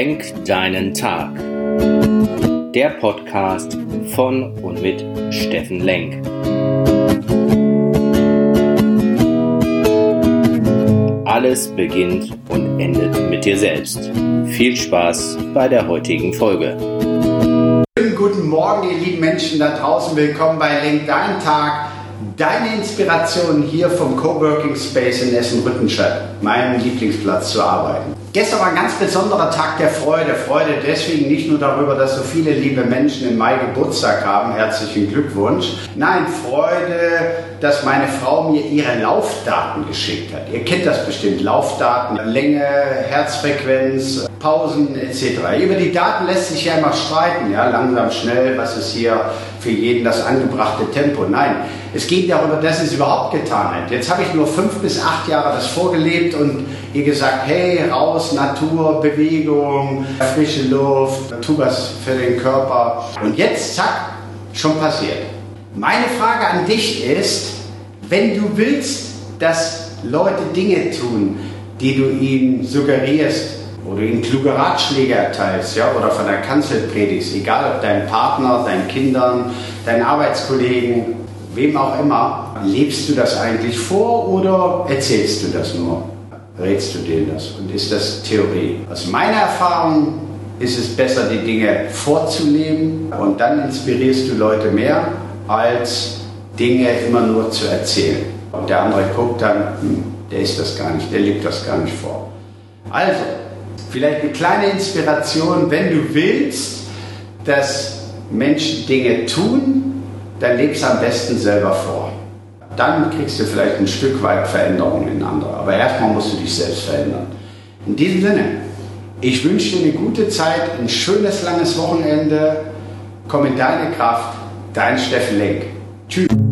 Lenk deinen Tag. Der Podcast von und mit Steffen Lenk. Alles beginnt und endet mit dir selbst. Viel Spaß bei der heutigen Folge. Guten Morgen, ihr lieben Menschen da draußen. Willkommen bei Lenk deinen Tag. Deine Inspiration hier vom Coworking Space in Essen-Rüttenscheid, meinem Lieblingsplatz zu arbeiten. Gestern war ein ganz besonderer Tag der Freude. Freude deswegen nicht nur darüber, dass so viele liebe Menschen im Mai Geburtstag haben. Herzlichen Glückwunsch. Nein, Freude, dass meine Frau mir ihre Laufdaten geschickt hat. Ihr kennt das bestimmt. Laufdaten, Länge, Herzfrequenz, Pausen etc. Über die Daten lässt sich ja immer streiten. Ja, langsam, schnell, was ist hier für jeden das angebrachte Tempo? Nein, es geht dass sie es überhaupt getan hat. Jetzt habe ich nur fünf bis acht Jahre das vorgelebt und ihr gesagt, hey, raus, Natur, Bewegung, frische Luft, tu was für den Körper. Und jetzt, zack, schon passiert. Meine Frage an dich ist, wenn du willst, dass Leute Dinge tun, die du ihnen suggerierst, oder ihnen kluge Ratschläge erteilst, ja, oder von der Kanzel predigst, egal ob deinem Partner, deinen Kindern, deinen Arbeitskollegen, wem auch immer, lebst du das eigentlich vor oder erzählst du das nur? Rätst du denen das? Und ist das Theorie? Aus meiner Erfahrung ist es besser, die Dinge vorzuleben und dann inspirierst du Leute mehr, als Dinge immer nur zu erzählen. Und der andere guckt dann, hm, der ist das gar nicht, der lebt das gar nicht vor. Also, vielleicht eine kleine Inspiration, wenn du willst, dass Menschen Dinge tun, dann lebst am besten selber vor. Dann kriegst du vielleicht ein Stück weit Veränderungen in andere. Aber erstmal musst du dich selbst verändern. In diesem Sinne, ich wünsche dir eine gute Zeit, ein schönes langes Wochenende. Komm in deine Kraft, dein Steffen Lenk. Tschüss.